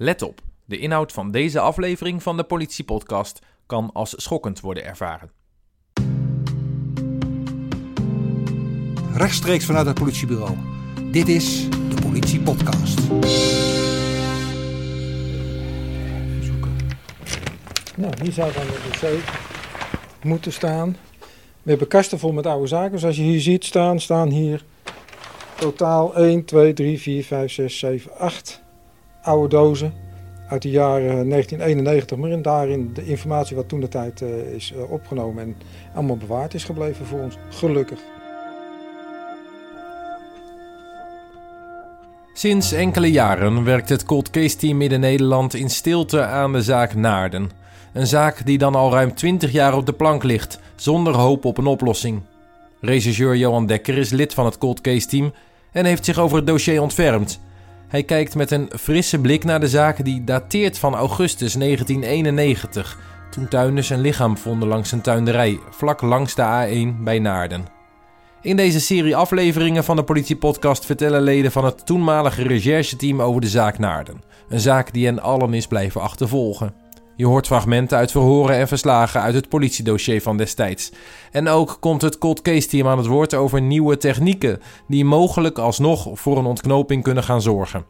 Let op, de inhoud van deze aflevering van de Politiepodcast kan als schokkend worden ervaren. Rechtstreeks vanuit het politiebureau. Dit is de Politiepodcast. Nou, hier zou dan de wc moeten staan. We hebben kasten vol met oude zaken. Zoals je hier ziet staan, staan hier totaal 1, 2, 3, 4, 5, 6, 7, 8 oude dozen uit de jaren 1991. Maar in daarin de informatie wat toen de tijd uh, is uh, opgenomen en allemaal bewaard is gebleven voor ons. Gelukkig. Sinds enkele jaren werkt het Cold Case Team Midden-Nederland in stilte aan de zaak Naarden. Een zaak die dan al ruim 20 jaar op de plank ligt, zonder hoop op een oplossing. Regisseur Johan Dekker is lid van het Cold Case Team en heeft zich over het dossier ontfermd. Hij kijkt met een frisse blik naar de zaak die dateert van augustus 1991, toen tuinders een lichaam vonden langs een tuinderij, vlak langs de A1 bij Naarden. In deze serie afleveringen van de politiepodcast vertellen leden van het toenmalige rechercheteam over de zaak Naarden. Een zaak die hen allen is blijven achtervolgen. Je hoort fragmenten uit verhoren en verslagen uit het politiedossier van destijds. En ook komt het cold case team aan het woord over nieuwe technieken die mogelijk alsnog voor een ontknoping kunnen gaan zorgen.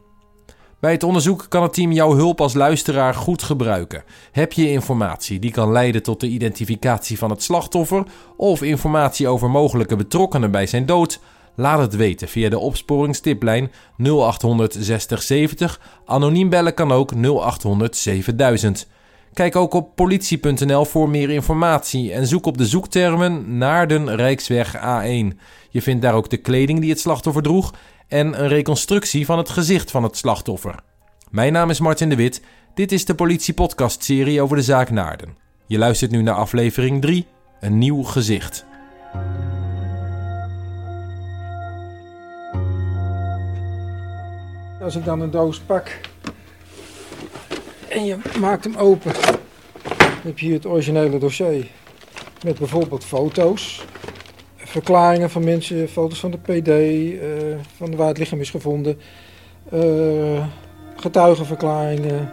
Bij het onderzoek kan het team jouw hulp als luisteraar goed gebruiken. Heb je informatie die kan leiden tot de identificatie van het slachtoffer of informatie over mogelijke betrokkenen bij zijn dood? Laat het weten via de opsporingstiplijn 0800 6070. Anoniem bellen kan ook 0800 7000. Kijk ook op politie.nl voor meer informatie en zoek op de zoektermen Naarden Rijksweg A1. Je vindt daar ook de kleding die het slachtoffer droeg en een reconstructie van het gezicht van het slachtoffer. Mijn naam is Martin de Wit. Dit is de Politie Podcast serie over de zaak Naarden. Je luistert nu naar aflevering 3, een nieuw gezicht. Als ik dan een doos pak en je maakt hem open, dan heb je hier het originele dossier met bijvoorbeeld foto's, verklaringen van mensen, foto's van de PD, uh, van waar het lichaam is gevonden, uh, getuigenverklaringen.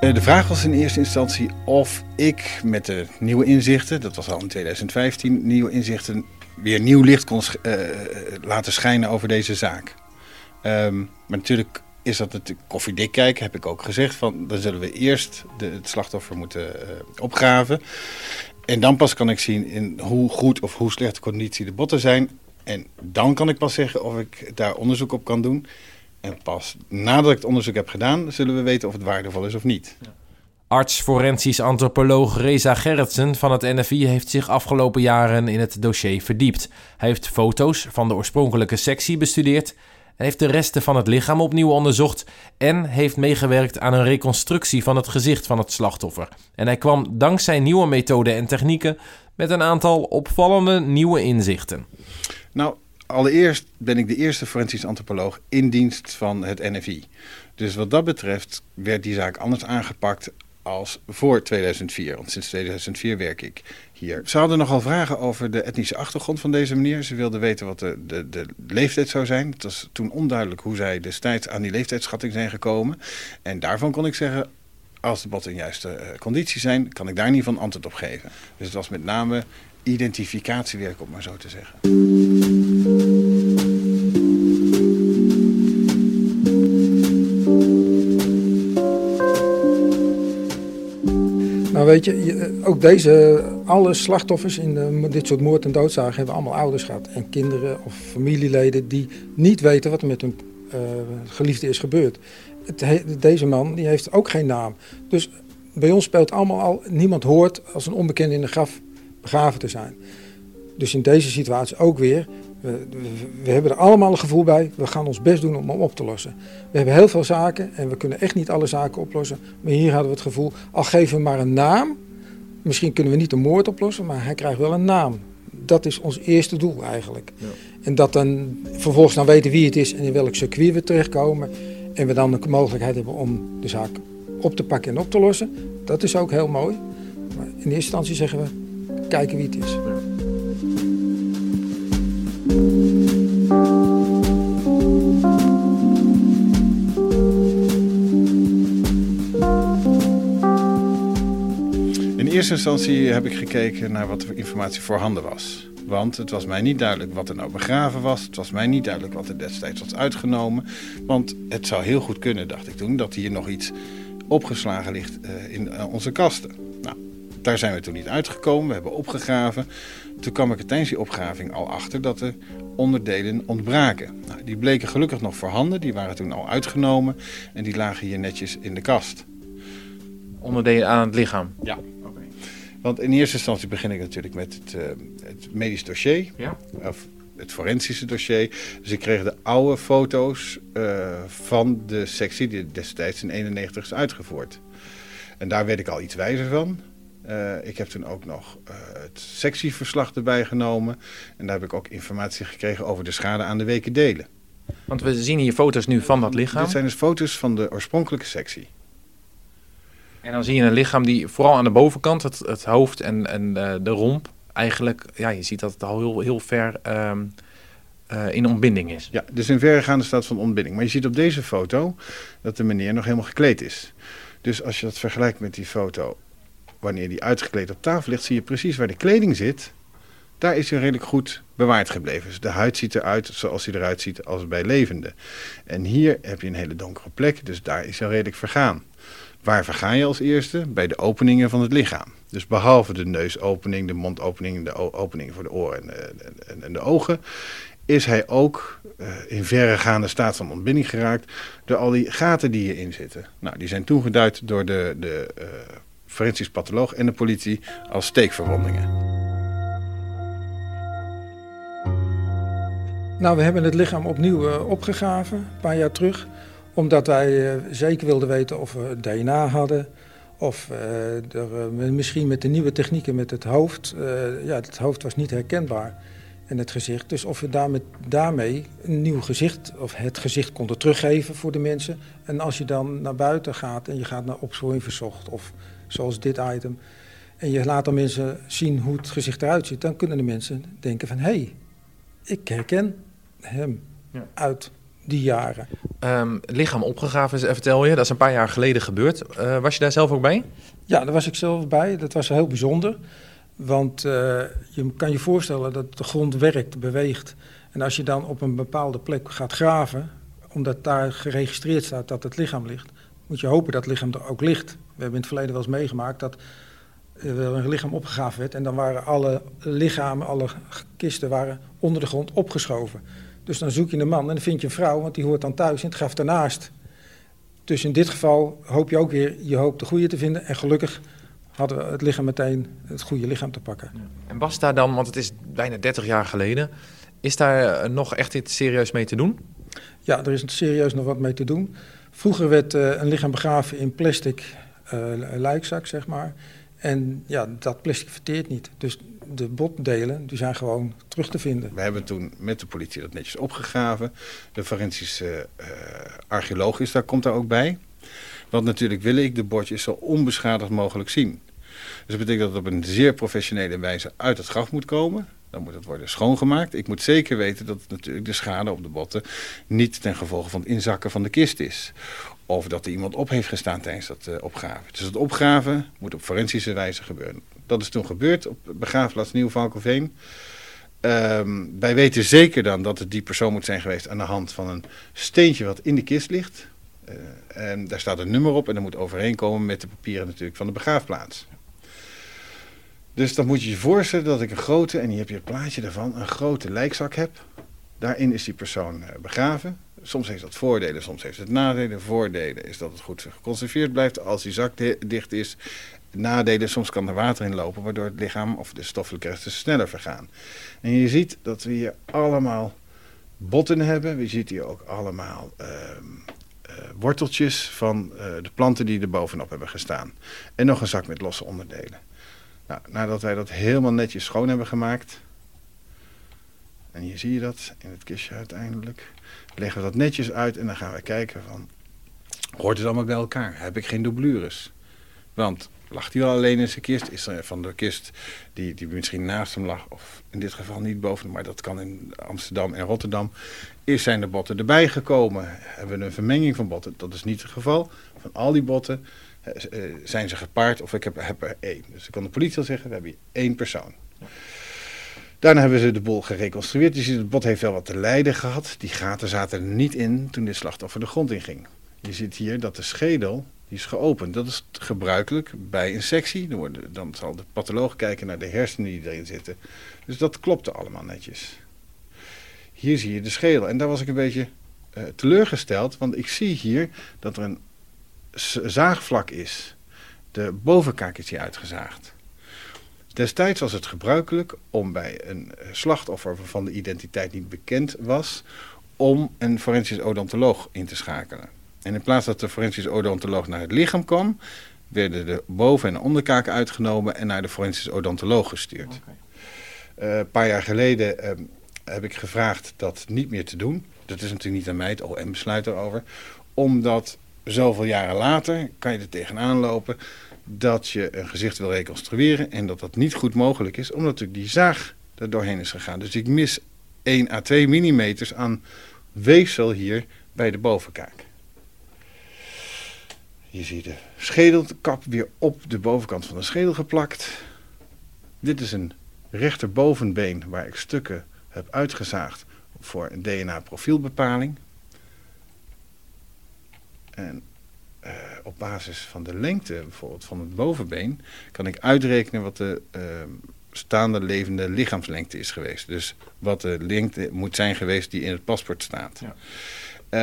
De vraag was in eerste instantie of ik met de nieuwe inzichten, dat was al in 2015, nieuwe inzichten, weer nieuw licht kon laten schijnen over deze zaak. Um, maar natuurlijk is dat het koffiedik kijken, heb ik ook gezegd. Van, dan zullen we eerst de, het slachtoffer moeten uh, opgraven. En dan pas kan ik zien in hoe goed of hoe slechte conditie de botten zijn. En dan kan ik pas zeggen of ik daar onderzoek op kan doen. En pas nadat ik het onderzoek heb gedaan, zullen we weten of het waardevol is of niet. Arts forensisch antropoloog Reza Gerritsen van het NFI heeft zich afgelopen jaren in het dossier verdiept. Hij heeft foto's van de oorspronkelijke sectie bestudeerd heeft de resten van het lichaam opnieuw onderzocht en heeft meegewerkt aan een reconstructie van het gezicht van het slachtoffer. En hij kwam dankzij nieuwe methoden en technieken met een aantal opvallende nieuwe inzichten. Nou, allereerst ben ik de eerste forensisch antropoloog in dienst van het NFI. Dus wat dat betreft werd die zaak anders aangepakt als voor 2004. Want sinds 2004 werk ik hier. Ze hadden nogal vragen over de etnische achtergrond van deze meneer. Ze wilden weten wat de, de, de leeftijd zou zijn. Het was toen onduidelijk hoe zij destijds aan die leeftijdsschatting zijn gekomen. En daarvan kon ik zeggen, als de botten in juiste uh, conditie zijn, kan ik daar niet van antwoord op geven. Dus het was met name identificatiewerk, om maar zo te zeggen. Weet je, ook deze, alle slachtoffers in de, dit soort moord- en doodzagen hebben allemaal ouders gehad. En kinderen of familieleden die niet weten wat er met hun uh, geliefde is gebeurd. Het, deze man die heeft ook geen naam. Dus bij ons speelt allemaal al, niemand hoort als een onbekende in de graf begraven te zijn. Dus in deze situatie ook weer, we, we, hebben er allemaal een gevoel bij. We gaan ons best doen om hem op te lossen. We hebben heel veel zaken en we kunnen echt niet alle zaken oplossen. Maar hier hadden we het gevoel, al geven we maar een naam. Misschien kunnen we niet de moord oplossen, maar hij krijgt wel een naam. Dat is ons eerste doel eigenlijk. Ja. En dat dan vervolgens dan weten wie het is en in welk circuit we terechtkomen. En we dan de mogelijkheid hebben om de zaak op te pakken en op te lossen. Dat is ook heel mooi. Maar in eerste instantie zeggen we, kijken wie het is. In eerste instantie heb ik gekeken naar wat de informatie voorhanden was. Want het was mij niet duidelijk wat er nou begraven was. Het was mij niet duidelijk wat er destijds was uitgenomen. Want het zou heel goed kunnen, dacht ik toen, dat hier nog iets opgeslagen ligt eh, in eh, onze kasten. Daar zijn we toen niet uitgekomen. We hebben opgegraven. Toen kwam ik er tijdens die opgraving al achter dat er onderdelen ontbraken. Nou, die bleken gelukkig nog voorhanden. Die waren toen al uitgenomen. En die lagen hier netjes in de kast. Onderdelen aan het lichaam? Ja. Want in eerste instantie begin ik natuurlijk met het, uh, het medisch dossier. Ja. Of het forensische dossier. Dus ik kreeg de oude foto's uh, van de sectie die destijds in 91 is uitgevoerd. En daar werd ik al iets wijzer van. Uh, ik heb toen ook nog het sectieverslag erbij genomen. En daar heb ik ook informatie gekregen over de schade aan de weken delen. Want we zien hier foto's nu van dat lichaam. Dit zijn dus foto's van de oorspronkelijke sectie. En dan zie je een lichaam die vooral aan de bovenkant, het, het hoofd en, en uh, de romp, eigenlijk, ja, je ziet dat het al heel, heel ver um, uh, in ontbinding is. Ja, dus in verregaande staat van ontbinding. Maar je ziet op deze foto dat de meneer nog helemaal gekleed is. Dus als je dat vergelijkt met die foto, wanneer die uitgekleed op tafel ligt, zie je precies waar de kleding zit. Daar is hij redelijk goed bewaard gebleven. Dus de huid ziet eruit zoals hij eruit ziet als bij levende. En hier heb je een hele donkere plek, dus daar is hij redelijk vergaan. Waar verga je als eerste? Bij de openingen van het lichaam. Dus behalve de neusopening, de mondopening, de openingen voor de oren en de, en, en de ogen, is hij ook uh, in verregaande staat van ontbinding geraakt door al die gaten die hierin zitten. Nou, die zijn toegeduid door de, de uh, forensisch patholoog en de politie als steekverwondingen. Nou, we hebben het lichaam opnieuw uh, opgegraven, een paar jaar terug omdat wij uh, zeker wilden weten of we DNA hadden. Of uh, er, misschien met de nieuwe technieken met het hoofd. ja, het hoofd was niet herkenbaar. En het gezicht. Dus of we daarmee, daarmee een nieuw gezicht. Of het gezicht konden teruggeven voor de mensen. En als je dan naar buiten gaat en je gaat naar opsporing verzocht. Of zoals dit item. En je laat dan mensen zien hoe het gezicht eruit ziet. Dan kunnen de mensen denken van hé, hey, ik herken hem ja. uit die jaren. Um, lichaam opgegraven, vertel je. Dat is een paar jaar geleden gebeurd. Uh, was je daar zelf ook bij? Ja, daar was ik zelf bij. Dat was heel bijzonder. Want uh, je kan je voorstellen dat de grond werkt, beweegt. En als je dan op een bepaalde plek gaat graven, omdat daar geregistreerd staat dat het lichaam ligt, moet je hopen dat het lichaam er ook ligt. We hebben in het verleden wel eens meegemaakt dat er een lichaam opgegraven werd en dan waren alle lichamen, alle kisten waren onder de grond opgeschoven. Dus dan zoek je een man en dan vind je een vrouw, want die hoort dan thuis in het graf daarnaast. Dus in dit geval hoop je ook weer je hoop de goede te vinden. En gelukkig hadden we het lichaam meteen het goede lichaam te pakken. En was daar dan, want het is bijna 30 jaar geleden, is daar nog echt iets serieus mee te doen? Ja, er is serieus nog wat mee te doen. Vroeger werd uh, een lichaam begraven in plastic uh, lijkzak, zeg maar. En ja, dat plastic verteert niet. Dus de botdelen die zijn gewoon terug te vinden. We hebben toen met de politie dat netjes opgegraven. De forensische uh, archeoloog is daar, komt daar ook bij. Want natuurlijk wil ik de botjes zo onbeschadigd mogelijk zien. Dus dat betekent dat het op een zeer professionele wijze uit het graf moet komen. Dan moet het worden schoongemaakt. Ik moet zeker weten dat natuurlijk de schade op de botten niet ten gevolge van het inzakken van de kist is. Of dat er iemand op heeft gestaan tijdens dat uh, opgraven. Dus het opgraven moet op forensische wijze gebeuren. Dat is toen gebeurd op begraafplaats Nieuw-Valkenveen. Um, wij weten zeker dan dat het die persoon moet zijn geweest aan de hand van een steentje wat in de kist ligt. Uh, en daar staat een nummer op en dat moet overeenkomen met de papieren natuurlijk van de begraafplaats. Dus dan moet je je voorstellen dat ik een grote, en hier heb je het plaatje daarvan, een grote lijkzak heb. Daarin is die persoon uh, begraven. Soms heeft dat voordelen, soms heeft het nadelen. Voordelen is dat het goed geconserveerd blijft als die zak dicht is. Nadelen, soms kan er water in lopen, waardoor het lichaam of de stoffelijke resten sneller vergaan. En je ziet dat we hier allemaal botten hebben. We ziet hier ook allemaal uh, uh, worteltjes van uh, de planten die er bovenop hebben gestaan. En nog een zak met losse onderdelen. Nadat wij dat helemaal netjes schoon hebben gemaakt. En hier zie je dat in het kistje uiteindelijk. Leggen we dat netjes uit en dan gaan we kijken van... Hoort het allemaal bij elkaar? Heb ik geen doublures? Want lag hij wel alleen in zijn kist? Is er van de kist die, die misschien naast hem lag, of in dit geval niet boven maar dat kan in Amsterdam en Rotterdam, is zijn de botten erbij gekomen? Hebben we een vermenging van botten? Dat is niet het geval. Van al die botten zijn ze gepaard of ik heb, heb er één. Dus ik kan de politie al zeggen, we hebben hier één persoon. Daarna hebben ze de boel gereconstrueerd. Je ziet, het bot heeft wel wat te lijden gehad. Die gaten zaten er niet in toen dit slachtoffer de grond inging. Je ziet hier dat de schedel die is geopend. Dat is gebruikelijk bij een sectie. Dan, dan zal de patholoog kijken naar de hersenen die erin zitten. Dus dat klopte allemaal netjes. Hier zie je de schedel. En daar was ik een beetje uh, teleurgesteld. Want ik zie hier dat er een zaagvlak is. De bovenkaak is hier uitgezaagd. Destijds was het gebruikelijk om bij een slachtoffer waarvan de identiteit niet bekend was, om een forensisch odontoloog in te schakelen. En in plaats dat de forensisch odontoloog naar het lichaam kwam, werden de boven- en onderkaken uitgenomen en naar de forensisch odontoloog gestuurd. Eh, een paar jaar geleden ehm, heb ik gevraagd dat niet meer te doen. Dat is natuurlijk niet aan mij, het OM besluit erover. Omdat zoveel jaren later kan je er tegenaan lopen dat je een gezicht wil reconstrueren en dat dat niet goed mogelijk is, omdat natuurlijk die zaag er doorheen is gegaan. Dus ik mis 1 à 2 millimeters aan weefsel hier bij de bovenkaak. Je ziet de schedelkap weer op de bovenkant van de schedel geplakt. Dit is een rechterbovenbeen waar ik stukken heb uitgezaagd voor een DNA-profielbepaling. En uh, op basis van de lengte bijvoorbeeld van het bovenbeen kan ik uitrekenen wat de uh, staande levende lichaamslengte is geweest. Dus wat de lengte moet zijn geweest die in het paspoort staat. Ja.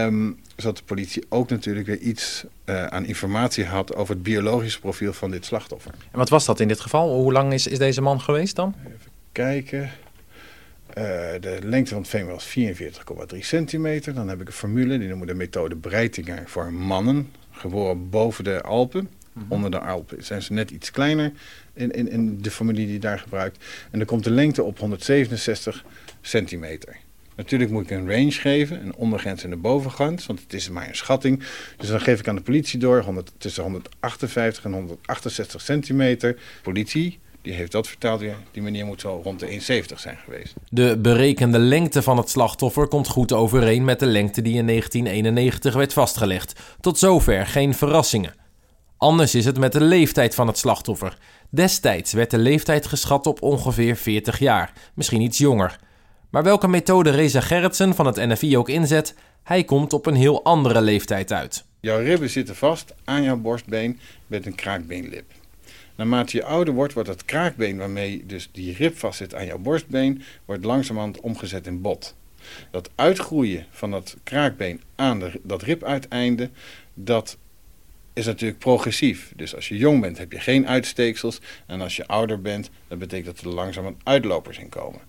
Um, zodat de politie ook natuurlijk weer iets uh, aan informatie had over het biologische profiel van dit slachtoffer. En wat was dat in dit geval? Hoe lang is, is deze man geweest dan? Even kijken. Uh, de lengte van het femur was 44,3 centimeter. Dan heb ik een formule, die noemen we de methode Breitinger voor mannen geboren boven de Alpen. Mhm. Onder de Alpen zijn ze net iets kleiner in, in, in de familie die daar gebruikt. En dan komt de lengte op 167 centimeter. Natuurlijk moet ik een range geven, een ondergrens en een bovengrens, want het is maar een schatting. Dus dan geef ik aan de politie door 100, tussen 158 en 168 centimeter. Politie die heeft dat vertaald weer. Die meneer moet zo rond de 1,70 zijn geweest. De berekende lengte van het slachtoffer komt goed overeen met de lengte die in 1991 werd vastgelegd. Tot zover geen verrassingen. Anders is het met de leeftijd van het slachtoffer. Destijds werd de leeftijd geschat op ongeveer 40 jaar, misschien iets jonger. Maar welke methode Reza Gerritsen van het NFI ook inzet, hij komt op een heel andere leeftijd uit. Jouw ribben zitten vast aan jouw borstbeen met een kraakbeenlip. Naarmate je ouder wordt, wordt het kraakbeen waarmee dus die rib vastzit aan jouw borstbeen, wordt langzamerhand omgezet in bot. Dat uitgroeien van dat kraakbeen aan dat ribuiteinde, dat is natuurlijk progressief. Dus als je jong bent heb je geen uitsteeksels. En als je ouder bent, dan betekent dat er langzaam uitlopers in komen.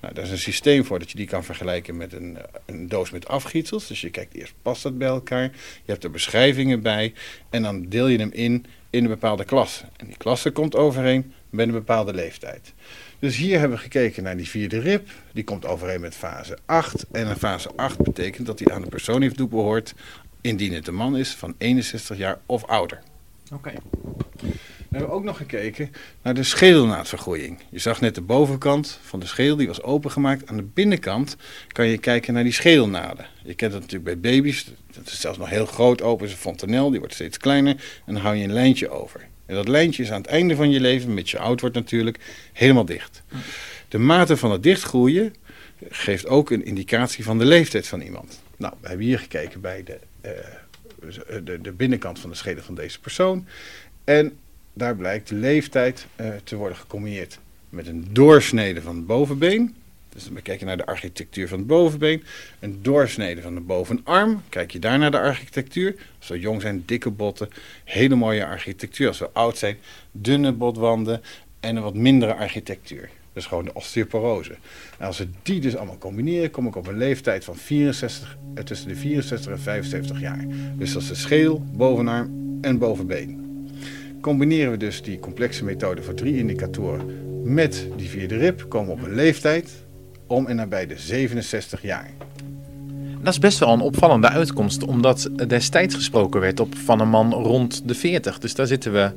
Nou, daar is een systeem voor dat je die kan vergelijken met een, een doos met afgietsels. Dus je kijkt eerst, past dat bij elkaar? Je hebt er beschrijvingen bij. En dan deel je hem in in een bepaalde klasse. En die klasse komt overeen met een bepaalde leeftijd. Dus hier hebben we gekeken naar die vierde rib. Die komt overeen met fase 8. En een fase 8 betekent dat hij aan de persoon heeft toebehoord, indien het een man is van 61 jaar of ouder. Oké. We hebben ook nog gekeken naar de schedelnaadvergroeiing. Je zag net de bovenkant van de schedel, die was opengemaakt. Aan de binnenkant kan je kijken naar die schedelnaden. Je kent dat natuurlijk bij baby's. Dat is zelfs nog heel groot open, is een fontanel, die wordt steeds kleiner. En dan hou je een lijntje over. En dat lijntje is aan het einde van je leven, met je oud wordt natuurlijk, helemaal dicht. De mate van het dichtgroeien geeft ook een indicatie van de leeftijd van iemand. Nou, we hebben hier gekeken bij de, uh, de, de binnenkant van de schedel van deze persoon. En daar blijkt de leeftijd uh, te worden gecombineerd met een doorsnede van het bovenbeen. Dus we kijken naar de architectuur van het bovenbeen. Een doorsnede van de bovenarm. Kijk je daar naar de architectuur. Als we jong zijn, dikke botten. Hele mooie architectuur. Als we oud zijn, dunne botwanden. En een wat mindere architectuur. Dus gewoon de osteoporose. Als we die dus allemaal combineren, kom ik op een leeftijd van 64, eh, tussen de 64 en 75 jaar. Dus dat is de schedel, bovenarm en bovenbeen combineren we dus die complexe methode voor drie indicatoren met die vierde rib, komen we op een leeftijd om en nabij de 67 jaar. Dat is best wel een opvallende uitkomst, omdat destijds gesproken werd op van een man rond de 40. Dus daar zitten we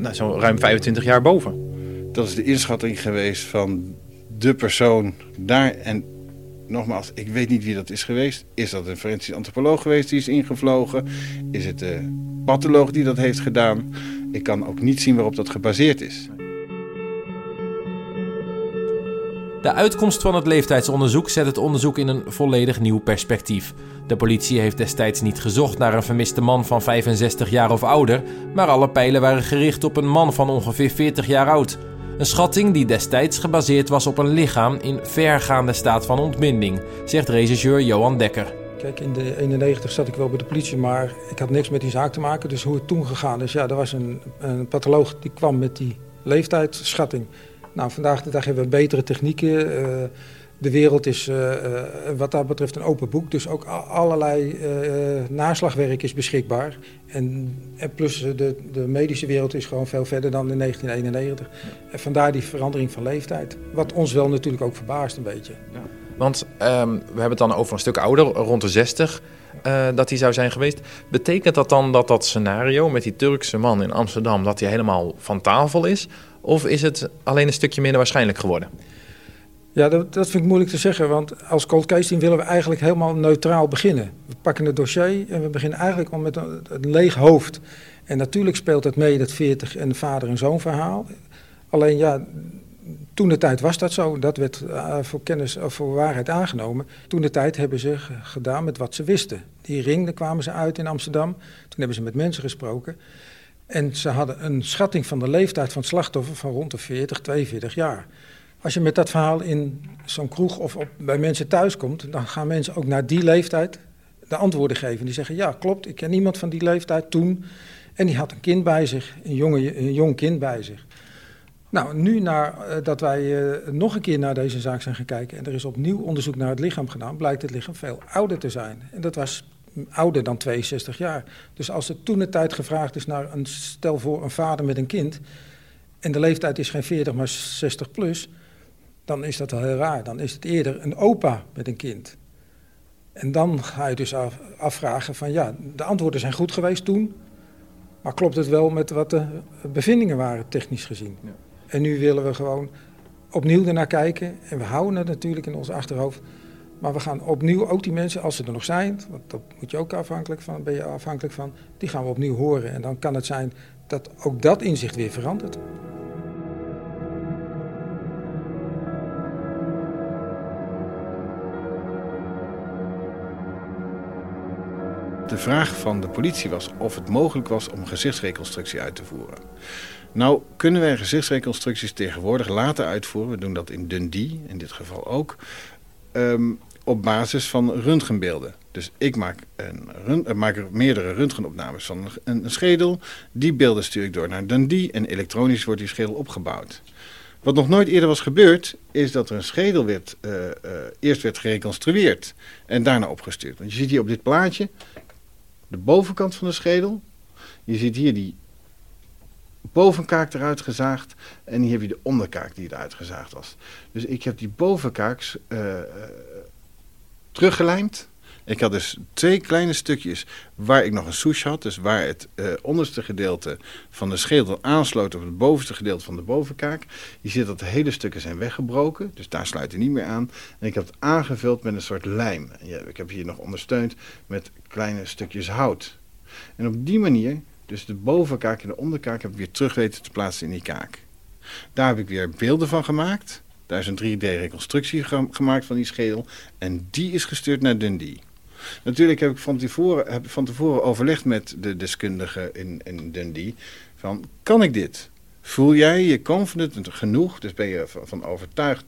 nou, zo ruim 25 jaar boven. Dat is de inschatting geweest van de persoon daar. En nogmaals, ik weet niet wie dat is geweest. Is dat een forensisch antropoloog geweest die is ingevlogen? Is het de patholoog die dat heeft gedaan? Ik kan ook niet zien waarop dat gebaseerd is. De uitkomst van het leeftijdsonderzoek zet het onderzoek in een volledig nieuw perspectief. De politie heeft destijds niet gezocht naar een vermiste man van 65 jaar of ouder, maar alle pijlen waren gericht op een man van ongeveer 40 jaar oud. Een schatting die destijds gebaseerd was op een lichaam in vergaande staat van ontbinding, zegt regisseur Johan Dekker. In de 91 zat ik wel bij de politie, maar ik had niks met die zaak te maken. Dus hoe het toen gegaan is, ja, er was een, een patholoog die kwam met die leeftijdsschatting. Nou, vandaag de dag hebben we betere technieken. Uh, de wereld is uh, uh, wat dat betreft een open boek, dus ook allerlei naslagwerk is beschikbaar. En, en plus de, de, medische wereld is gewoon veel verder dan in 1991. En vandaar die verandering van leeftijd. Wat ons wel natuurlijk ook verbaast een beetje. Ja. Want um, we hebben het dan over een stuk ouder, rond de 60, uh, dat hij zou zijn geweest. Betekent dat dan dat dat scenario met die Turkse man in Amsterdam, dat hij helemaal van tafel is? Of is het alleen een stukje minder waarschijnlijk geworden? Ja, dat, dat, vind ik moeilijk te zeggen, want als cold case team willen we eigenlijk helemaal neutraal beginnen. We pakken het dossier en we beginnen eigenlijk al met een, een leeg hoofd. En natuurlijk speelt het mee, dat 40 en vader en zoon verhaal. Alleen ja, toen de tijd was dat zo. Dat werd uh, voor kennis of voor waarheid aangenomen. Toen de tijd hebben ze gedaan met wat ze wisten. Die ring, daar kwamen ze uit in Amsterdam. Toen hebben ze met mensen gesproken. En ze hadden een schatting van de leeftijd van het slachtoffer van rond de 40, 42 jaar. Als je met dat verhaal in zo'n kroeg of op, bij mensen thuis komt, dan gaan mensen ook naar die leeftijd de antwoorden geven. Die zeggen, ja klopt, ik ken iemand van die leeftijd toen. En die had een kind bij zich, een, jonge, een jong kind bij zich. Nou, nu nadat uh, wij uh, nog een keer naar deze zaak zijn gaan kijken... en er is opnieuw onderzoek naar het lichaam gedaan... blijkt het lichaam veel ouder te zijn. En dat was ouder dan 62 jaar. Dus als er toen de tijd gevraagd is naar een stel voor een vader met een kind... en de leeftijd is geen 40, maar 60 plus... dan is dat wel heel raar. Dan is het eerder een opa met een kind. En dan ga je dus af, afvragen van ja, de antwoorden zijn goed geweest toen... maar klopt het wel met wat de bevindingen waren, technisch gezien? Ja. En nu willen we gewoon opnieuw ernaar kijken. En we houden het natuurlijk in ons achterhoofd. Maar we gaan opnieuw ook die mensen, als ze er nog zijn, want dat moet je ook afhankelijk van, ben je afhankelijk van, die gaan we opnieuw horen. En dan kan het zijn dat ook dat inzicht weer verandert. De vraag van de politie was of het mogelijk was om gezichtsreconstructie uit te voeren. Nou kunnen wij gezichtsreconstructies tegenwoordig laten uitvoeren. We doen dat in Dundee, in dit geval ook. Um, op basis van röntgenbeelden. Dus ik maak, een, maak er meerdere röntgenopnames van een, een, schedel. Die beelden stuur ik door naar Dundee en elektronisch wordt die schedel opgebouwd. Wat nog nooit eerder was gebeurd, is dat er een schedel werd, uh, uh, eerst werd gereconstrueerd en daarna opgestuurd. Want je ziet hier op dit plaatje de bovenkant van de schedel. Je ziet hier die bovenkaak eruit gezaagd en hier heb je de onderkaak die eruit gezaagd was. Dus ik heb die bovenkaak uh, teruggelijmd. Ik had dus twee kleine stukjes waar ik nog een souche had. Dus waar het uh, onderste gedeelte van de schedel aansloot op het bovenste gedeelte van de bovenkaak. Je ziet dat de hele stukken zijn weggebroken. Dus daar sluit hij niet meer aan. En ik heb het aangevuld met een soort lijm. Ik heb hier nog ondersteund met kleine stukjes hout. En op die manier dus de bovenkaak en de onderkaak heb ik weer terug weten te plaatsen in die kaak. Daar heb ik weer beelden van gemaakt. Daar is een 3D-reconstructie gemaakt van die schedel. En die is gestuurd naar Dundee. Natuurlijk heb ik van tevoren, heb van tevoren overlegd met de deskundige in, in Dundee. Van, kan ik dit? Voel jij je confident genoeg? Dus ben je van overtuigd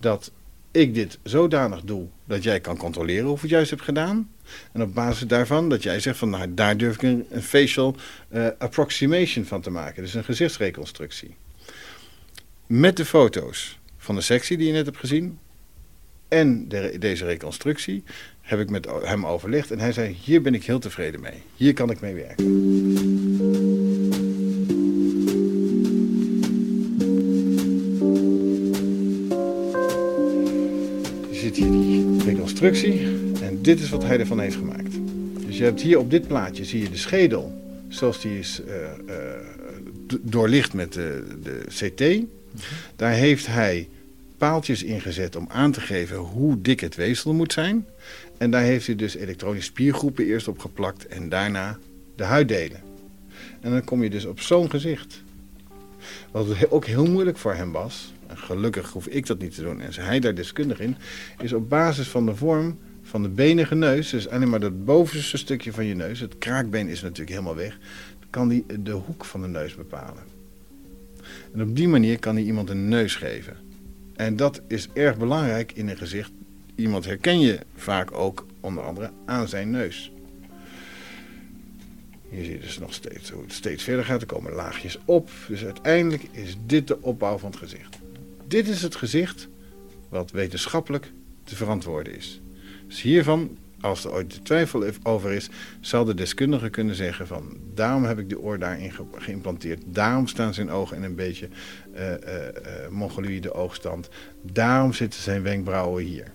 dat ik dit zodanig doe dat jij kan controleren of ik het juist heb gedaan? En op basis daarvan dat jij zegt van nou, daar durf ik een, facial uh, approximation van te maken. Dus een gezichtsreconstructie. Met de foto's van de sectie die je net hebt gezien en de, deze reconstructie heb ik met hem overlegd. En hij zei, hier ben ik heel tevreden mee. Hier kan ik mee werken. Je ziet hier die reconstructie dit is wat hij ervan heeft gemaakt. Dus je hebt hier op dit plaatje zie je de schedel zoals die is uh, uh, doorlicht met de, de CT. Daar heeft hij paaltjes ingezet om aan te geven hoe dik het weefsel moet zijn. En daar heeft hij dus elektronische spiergroepen eerst op geplakt en daarna de huiddelen. En dan kom je dus op zo'n gezicht. Wat ook heel moeilijk voor hem was, en gelukkig hoef ik dat niet te doen en is hij daar deskundig in, is op basis van de vorm van de benige neus, dus alleen maar dat bovenste stukje van je neus, het kraakbeen is natuurlijk helemaal weg, kan hij de hoek van de neus bepalen. En op die manier kan hij iemand een neus geven. En dat is erg belangrijk in een gezicht. Iemand herken je vaak ook onder andere aan zijn neus. Hier zie je dus nog steeds hoe het steeds verder gaat. Er komen laagjes op. Dus uiteindelijk is dit de opbouw van het gezicht. Dit is het gezicht wat wetenschappelijk te verantwoorden is. Dus hiervan, als er ooit de twijfel over is, zal de deskundige kunnen zeggen van daarom heb ik de oor daarin geïmplanteerd. Daarom staan zijn ogen in een beetje uh, uh, mongoloïde oogstand. Daarom zitten zijn wenkbrauwen hier.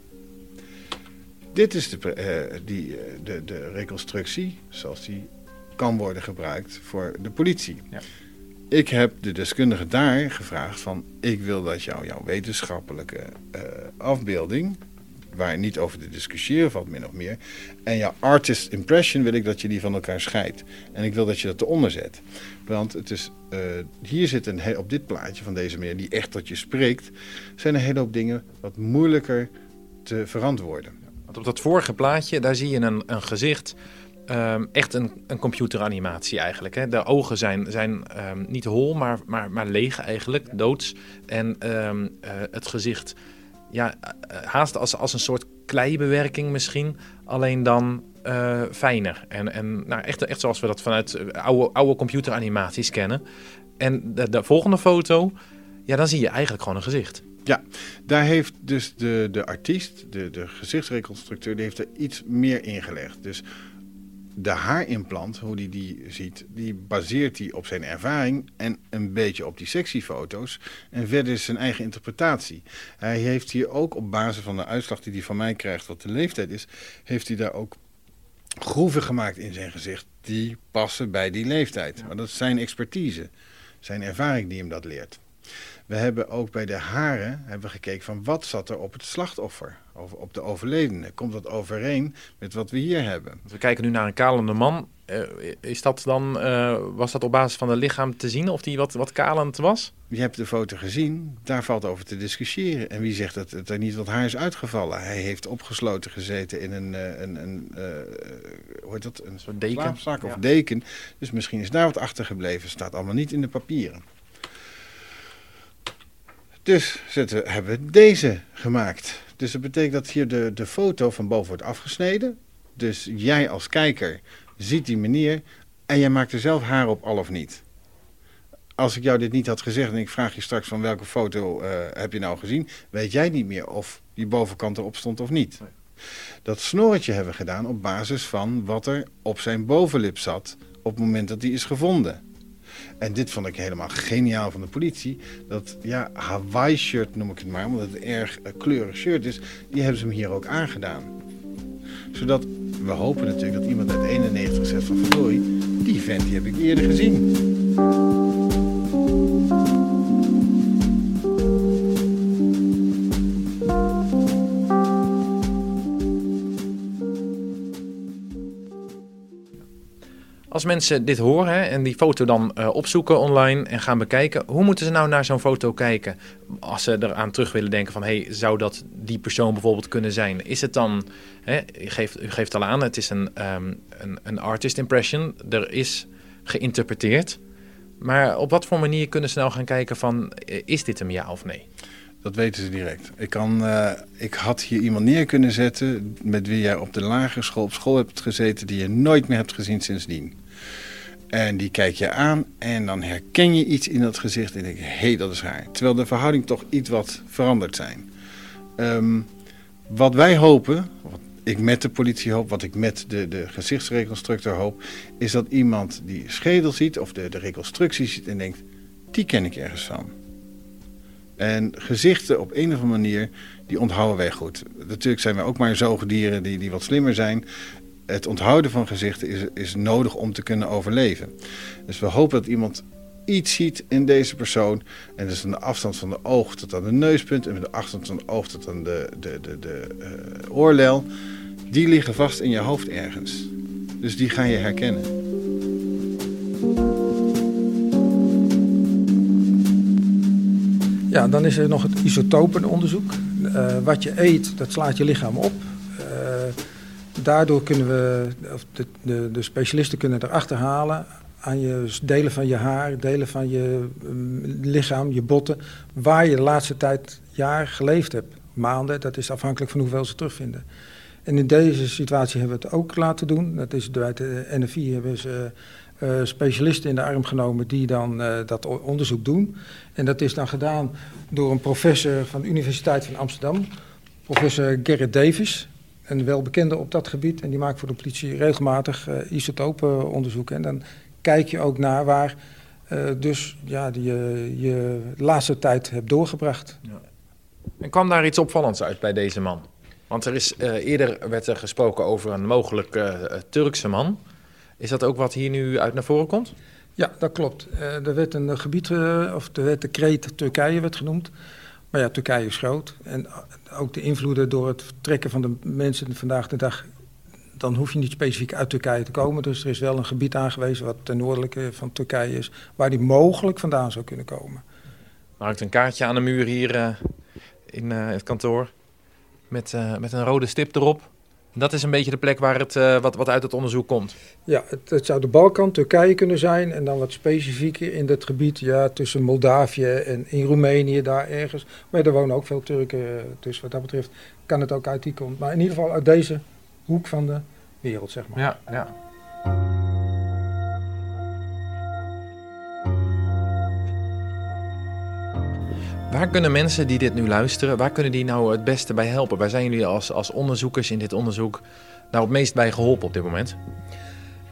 Dit is de, die, de, de reconstructie zoals die kan worden gebruikt voor de politie. Ja. Ik heb de deskundige daar gevraagd van... ik wil dat jou, jouw wetenschappelijke uh, afbeelding... waar niet over te discussiëren valt, min of meer... en jouw artist impression wil ik dat je die van elkaar scheidt. En ik wil dat je dat eronder zet. Want het is, uh, hier zit een, op dit plaatje van deze meneer... die echt tot je spreekt... zijn een hele hoop dingen wat moeilijker te verantwoorden. Want op dat vorige plaatje, daar zie je een, een gezicht Um, echt een, een computeranimatie eigenlijk. Hè. De ogen zijn, zijn um, niet hol, maar, maar, maar leeg eigenlijk, doods. En um, uh, het gezicht, ja, uh, haast als, als een soort kleibewerking misschien, alleen dan uh, fijner. En, en nou, echt, echt zoals we dat vanuit oude, oude computeranimaties kennen. En de, de volgende foto, ja, dan zie je eigenlijk gewoon een gezicht. Ja, daar heeft dus de, de artiest, de, de gezichtsreconstructeur, die heeft er iets meer ingelegd. Dus de haarimplant, hoe hij die, die ziet, die baseert hij op zijn ervaring en een beetje op die sectiefoto's. En verder is zijn eigen interpretatie. Hij heeft hier ook op basis van de uitslag die hij van mij krijgt, wat de leeftijd is, heeft hij daar ook groeven gemaakt in zijn gezicht die passen bij die leeftijd. Maar dat is zijn expertise, zijn ervaring die hem dat leert. We hebben ook bij de haren hebben gekeken van wat zat er op het slachtoffer, op de overledene. Komt dat overeen met wat we hier hebben? We kijken nu naar een kalende man. Uh, is dat dan, uh, was dat op basis van het lichaam te zien of die wat, wat kalend was? Je hebt de foto gezien, daar valt over te discussiëren. En wie zegt dat het er niet wat haar is uitgevallen? Hij heeft opgesloten gezeten in een, uh, een, een hoe heet dat? Een soort deken. of deken. Dus misschien is daar wat achtergebleven. Staat allemaal niet in de papieren. Dus zetten, hebben we deze gemaakt. Dus dat betekent dat hier de, de foto van boven wordt afgesneden. Dus jij als kijker ziet die meneer en jij maakt er zelf haar op, al of niet. Als ik jou dit niet had gezegd en ik vraag je straks van welke foto uh, heb je nou gezien, weet jij niet meer of die bovenkant erop stond of niet. Dat snorretje hebben we gedaan op basis van wat er op zijn bovenlip zat op het moment dat hij is gevonden. En dit vond ik helemaal geniaal van de politie. Dat ja, Hawaii shirt noem ik het maar, omdat het een erg uh, kleurig shirt is. Die hebben ze hem hier ook aangedaan. Zodat we hopen natuurlijk dat iemand uit 91 zegt van verdorie, die vent die heb ik eerder gezien. Als mensen dit horen hè, en die foto dan uh, opzoeken online en gaan bekijken, hoe moeten ze nou naar zo'n foto kijken? Als ze eraan terug willen denken van, hey, zou dat die persoon bijvoorbeeld kunnen zijn? Is het dan, hè, u, geeft, u geeft al aan, het is een, um, een, een artist impression, er is geïnterpreteerd. Maar op wat voor manier kunnen ze nou gaan kijken van, eh, is dit hem ja of nee? Dat weten ze direct. Ik, kan, uh, ik had hier iemand neer kunnen zetten met wie jij op de lagere school op school hebt gezeten... die je nooit meer hebt gezien sindsdien. En die kijk je aan en dan herken je iets in dat gezicht en denk je, hé, hey, dat is haar. Terwijl de verhouding toch iets wat veranderd zijn. Um, wat wij hopen, wat ik met de politie hoop, wat ik met de, de gezichtsreconstructor hoop, is dat iemand die schedel ziet of de, de reconstructie ziet en denkt, die ken ik ergens van. En gezichten op een of andere manier, die onthouden wij goed. Natuurlijk zijn wij ook maar zoogdieren die, die wat slimmer zijn het onthouden van gezichten is, is nodig om te kunnen overleven. Dus we hopen dat iemand iets ziet in deze persoon. En is van de afstand van de oog tot aan de neuspunt en met de afstand van de oog tot aan de, de, de, de uh, oorlel. Die liggen vast in je hoofd ergens. Dus die ga je herkennen. Ja, dan is er nog het isotopenonderzoek. Uh, wat je eet, dat slaat je lichaam op. Daardoor kunnen we, of de, de, de, specialisten kunnen erachter halen aan je delen van je haar, delen van je um, lichaam, je botten, waar je de laatste tijd, jaar geleefd hebt. Maanden, dat is afhankelijk van hoeveel ze terugvinden. En in deze situatie hebben we het ook laten doen. Dat is bij de NFI hebben ze uh, specialisten in de arm genomen die dan uh, dat onderzoek doen. En dat is dan gedaan door een professor van de Universiteit van Amsterdam, professor Gerrit Davis. Een welbekende op dat gebied. En die maakt voor de politie regelmatig uh, isotopenonderzoeken. En dan kijk je ook naar waar dus ja, die, je laatste tijd hebt doorgebracht. Ja. En kwam daar iets opvallends uit bij deze man? Want er is, eerder werd er gesproken over een mogelijk Turkse man. Is dat ook wat hier nu uit naar voren komt? Ja, dat klopt. Uh, er werd een gebied, of er werd de kreet Turkije werd genoemd. Maar ja, Turkije is groot. En ook de invloeden door het vertrekken van de mensen vandaag de dag... dan hoef je niet specifiek uit Turkije te komen. Dus er is wel een gebied aangewezen wat ten noordelijke van Turkije is... waar die mogelijk vandaan zou kunnen komen. Hangt een kaartje aan de muur hier uh, in het kantoor... Met, met een rode stip erop... Dat is een beetje de plek waar het, uh, wat, wat uit het onderzoek komt. Ja, het, het, zou de Balkan, Turkije kunnen zijn. En dan wat specifieker in dat gebied ja, tussen Moldavië en in Roemenië, daar ergens. Maar er wonen ook veel Turken. Dus wat dat betreft kan het ook uit die kant. Maar in ieder geval uit deze hoek van de wereld, zeg maar. Ja, ja. Waar kunnen mensen die dit nu luisteren, waar kunnen die nou het beste bij helpen? Waar zijn jullie als, als onderzoekers in dit onderzoek nou het meest bij geholpen op dit moment?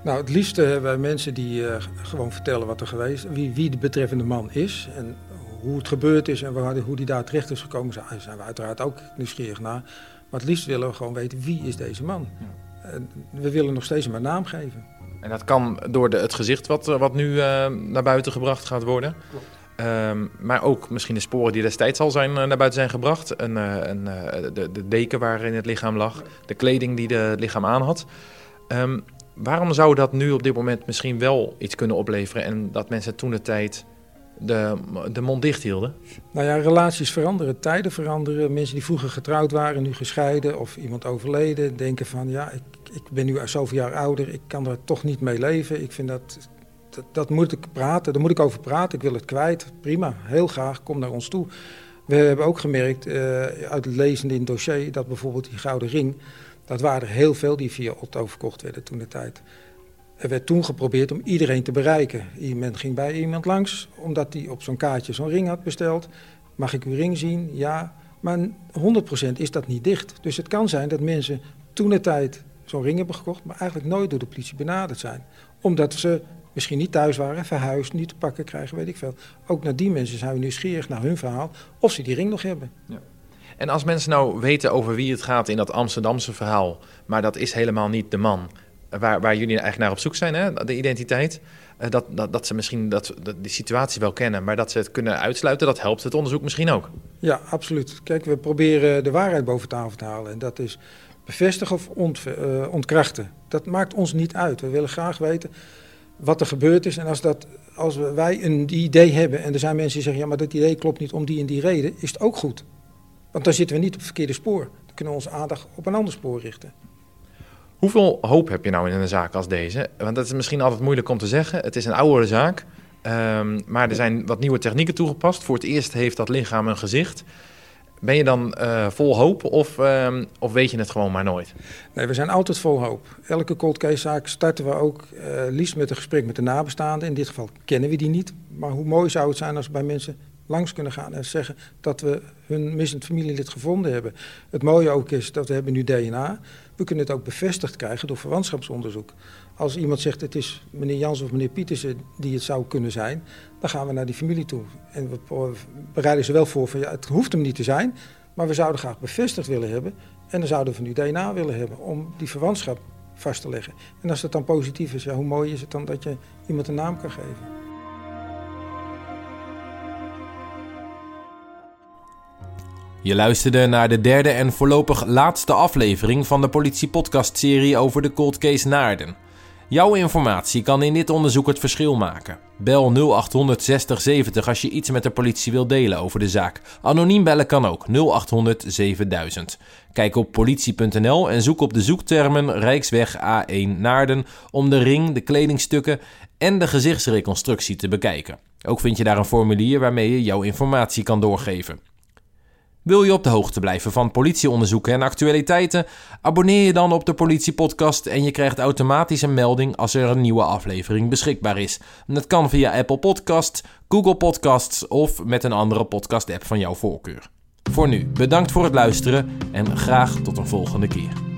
Nou, het liefste hebben wij mensen die uh, gewoon vertellen wat er geweest wie, wie de betreffende man is en hoe het gebeurd is en waar, hoe die daar terecht is gekomen. Daar zijn we uiteraard ook nieuwsgierig naar. Maar het liefst willen we gewoon weten wie is deze man. Ja. we willen nog steeds een naam geven. En dat kan door de, het gezicht wat, wat nu uh, naar buiten gebracht gaat worden? Klopt. Um, maar ook misschien de sporen die destijds al zijn, uh, naar buiten zijn gebracht. Een, uh, een, uh, de, de, deken waarin het lichaam lag, de kleding die de, het lichaam aan had. Um, waarom zou dat nu op dit moment misschien wel iets kunnen opleveren en dat mensen toen de tijd de, de mond dicht hielden? Nou ja, relaties veranderen, tijden veranderen. Mensen die vroeger getrouwd waren, nu gescheiden of iemand overleden, denken van ja, ik, ik ben nu zoveel jaar ouder, ik kan er toch niet mee leven. Ik vind dat dat, dat, moet ik praten, daar moet ik over praten. Ik wil het kwijt. Prima, heel graag, kom naar ons toe. We hebben ook gemerkt uh, uit het lezen in het dossier dat bijvoorbeeld die gouden ring, dat waren er heel veel die via Otto verkocht werden toen de tijd. Er werd toen geprobeerd om iedereen te bereiken. Iemand ging bij iemand langs, omdat hij op zo'n kaartje zo'n ring had besteld. Mag ik uw ring zien? Ja. Maar 100% is dat niet dicht. Dus het kan zijn dat mensen toen de tijd zo'n ring hebben gekocht, maar eigenlijk nooit door de politie benaderd zijn. Omdat ze misschien niet thuis waren, verhuisd, niet te pakken krijgen, weet ik veel. Ook naar die mensen zijn we nieuwsgierig naar hun verhaal, of ze die ring nog hebben. Ja. En als mensen nou weten over wie het gaat in dat Amsterdamse verhaal, maar dat is helemaal niet de man waar, waar jullie eigenlijk naar op zoek zijn, hè? de identiteit, eh, dat, dat, dat ze misschien dat, dat, die situatie wel kennen, maar dat ze het kunnen uitsluiten, dat helpt het onderzoek misschien ook. Ja, absoluut. Kijk, we proberen de waarheid boven tafel te halen en dat is bevestigen of ont, uh, ontkrachten. Dat maakt ons niet uit. We willen graag weten wat er gebeurd is. En als, dat, als wij een idee hebben en er zijn mensen die zeggen... ja, maar dat idee klopt niet om die en die reden, is het ook goed. Want dan zitten we niet op het verkeerde spoor. Dan kunnen we onze aandacht op een ander spoor richten. Hoeveel hoop heb je nou in een zaak als deze? Want dat is misschien altijd moeilijk om te zeggen. Het is een oudere zaak, um, maar er zijn wat nieuwe technieken toegepast. Voor het eerst heeft dat lichaam een gezicht. Ben je dan uh, vol hoop of, uh, of weet je het gewoon maar nooit? Nee, we zijn altijd vol hoop. Elke cold case zaak starten we ook uh, liefst met een gesprek met de nabestaanden. In dit geval kennen we die niet. Maar hoe mooi zou het zijn als we bij mensen langs kunnen gaan en zeggen dat we hun missend familielid gevonden hebben. Het mooie ook is dat we hebben nu DNA. We kunnen het ook bevestigd krijgen door verwantschapsonderzoek. Als iemand zegt het is meneer Jans of meneer Pietersen die het zou kunnen zijn, dan gaan we naar die familie toe. En we bereiden ze wel voor van ja, het hoeft hem niet te zijn, maar we zouden graag bevestigd willen hebben en dan zouden we nu DNA willen hebben om die verwantschap vast te leggen. En als dat dan positief is, ja, hoe mooi is het dan dat je iemand een naam kan geven? Je luisterde naar de derde en voorlopig laatste aflevering van de politiepodcast serie over de Cold Case Naarden. Jouw informatie kan in dit onderzoek het verschil maken. Bel 0800 60 70 als je iets met de politie wilt delen over de zaak. Anoniem bellen kan ook 0800 7000. Kijk op politie.nl en zoek op de zoektermen Rijksweg A1 Naarden om de ring, de kledingstukken en de gezichtsreconstructie te bekijken. Ook vind je daar een formulier waarmee je jouw informatie kan doorgeven. Wil je op de hoogte blijven van politieonderzoeken en actualiteiten? Abonneer je dan op de Politiepodcast en je krijgt automatisch een melding als er een nieuwe aflevering beschikbaar is. Dat kan via Apple Podcasts, Google Podcasts of met een andere podcast-app van jouw voorkeur. Voor nu, bedankt voor het luisteren en graag tot een volgende keer.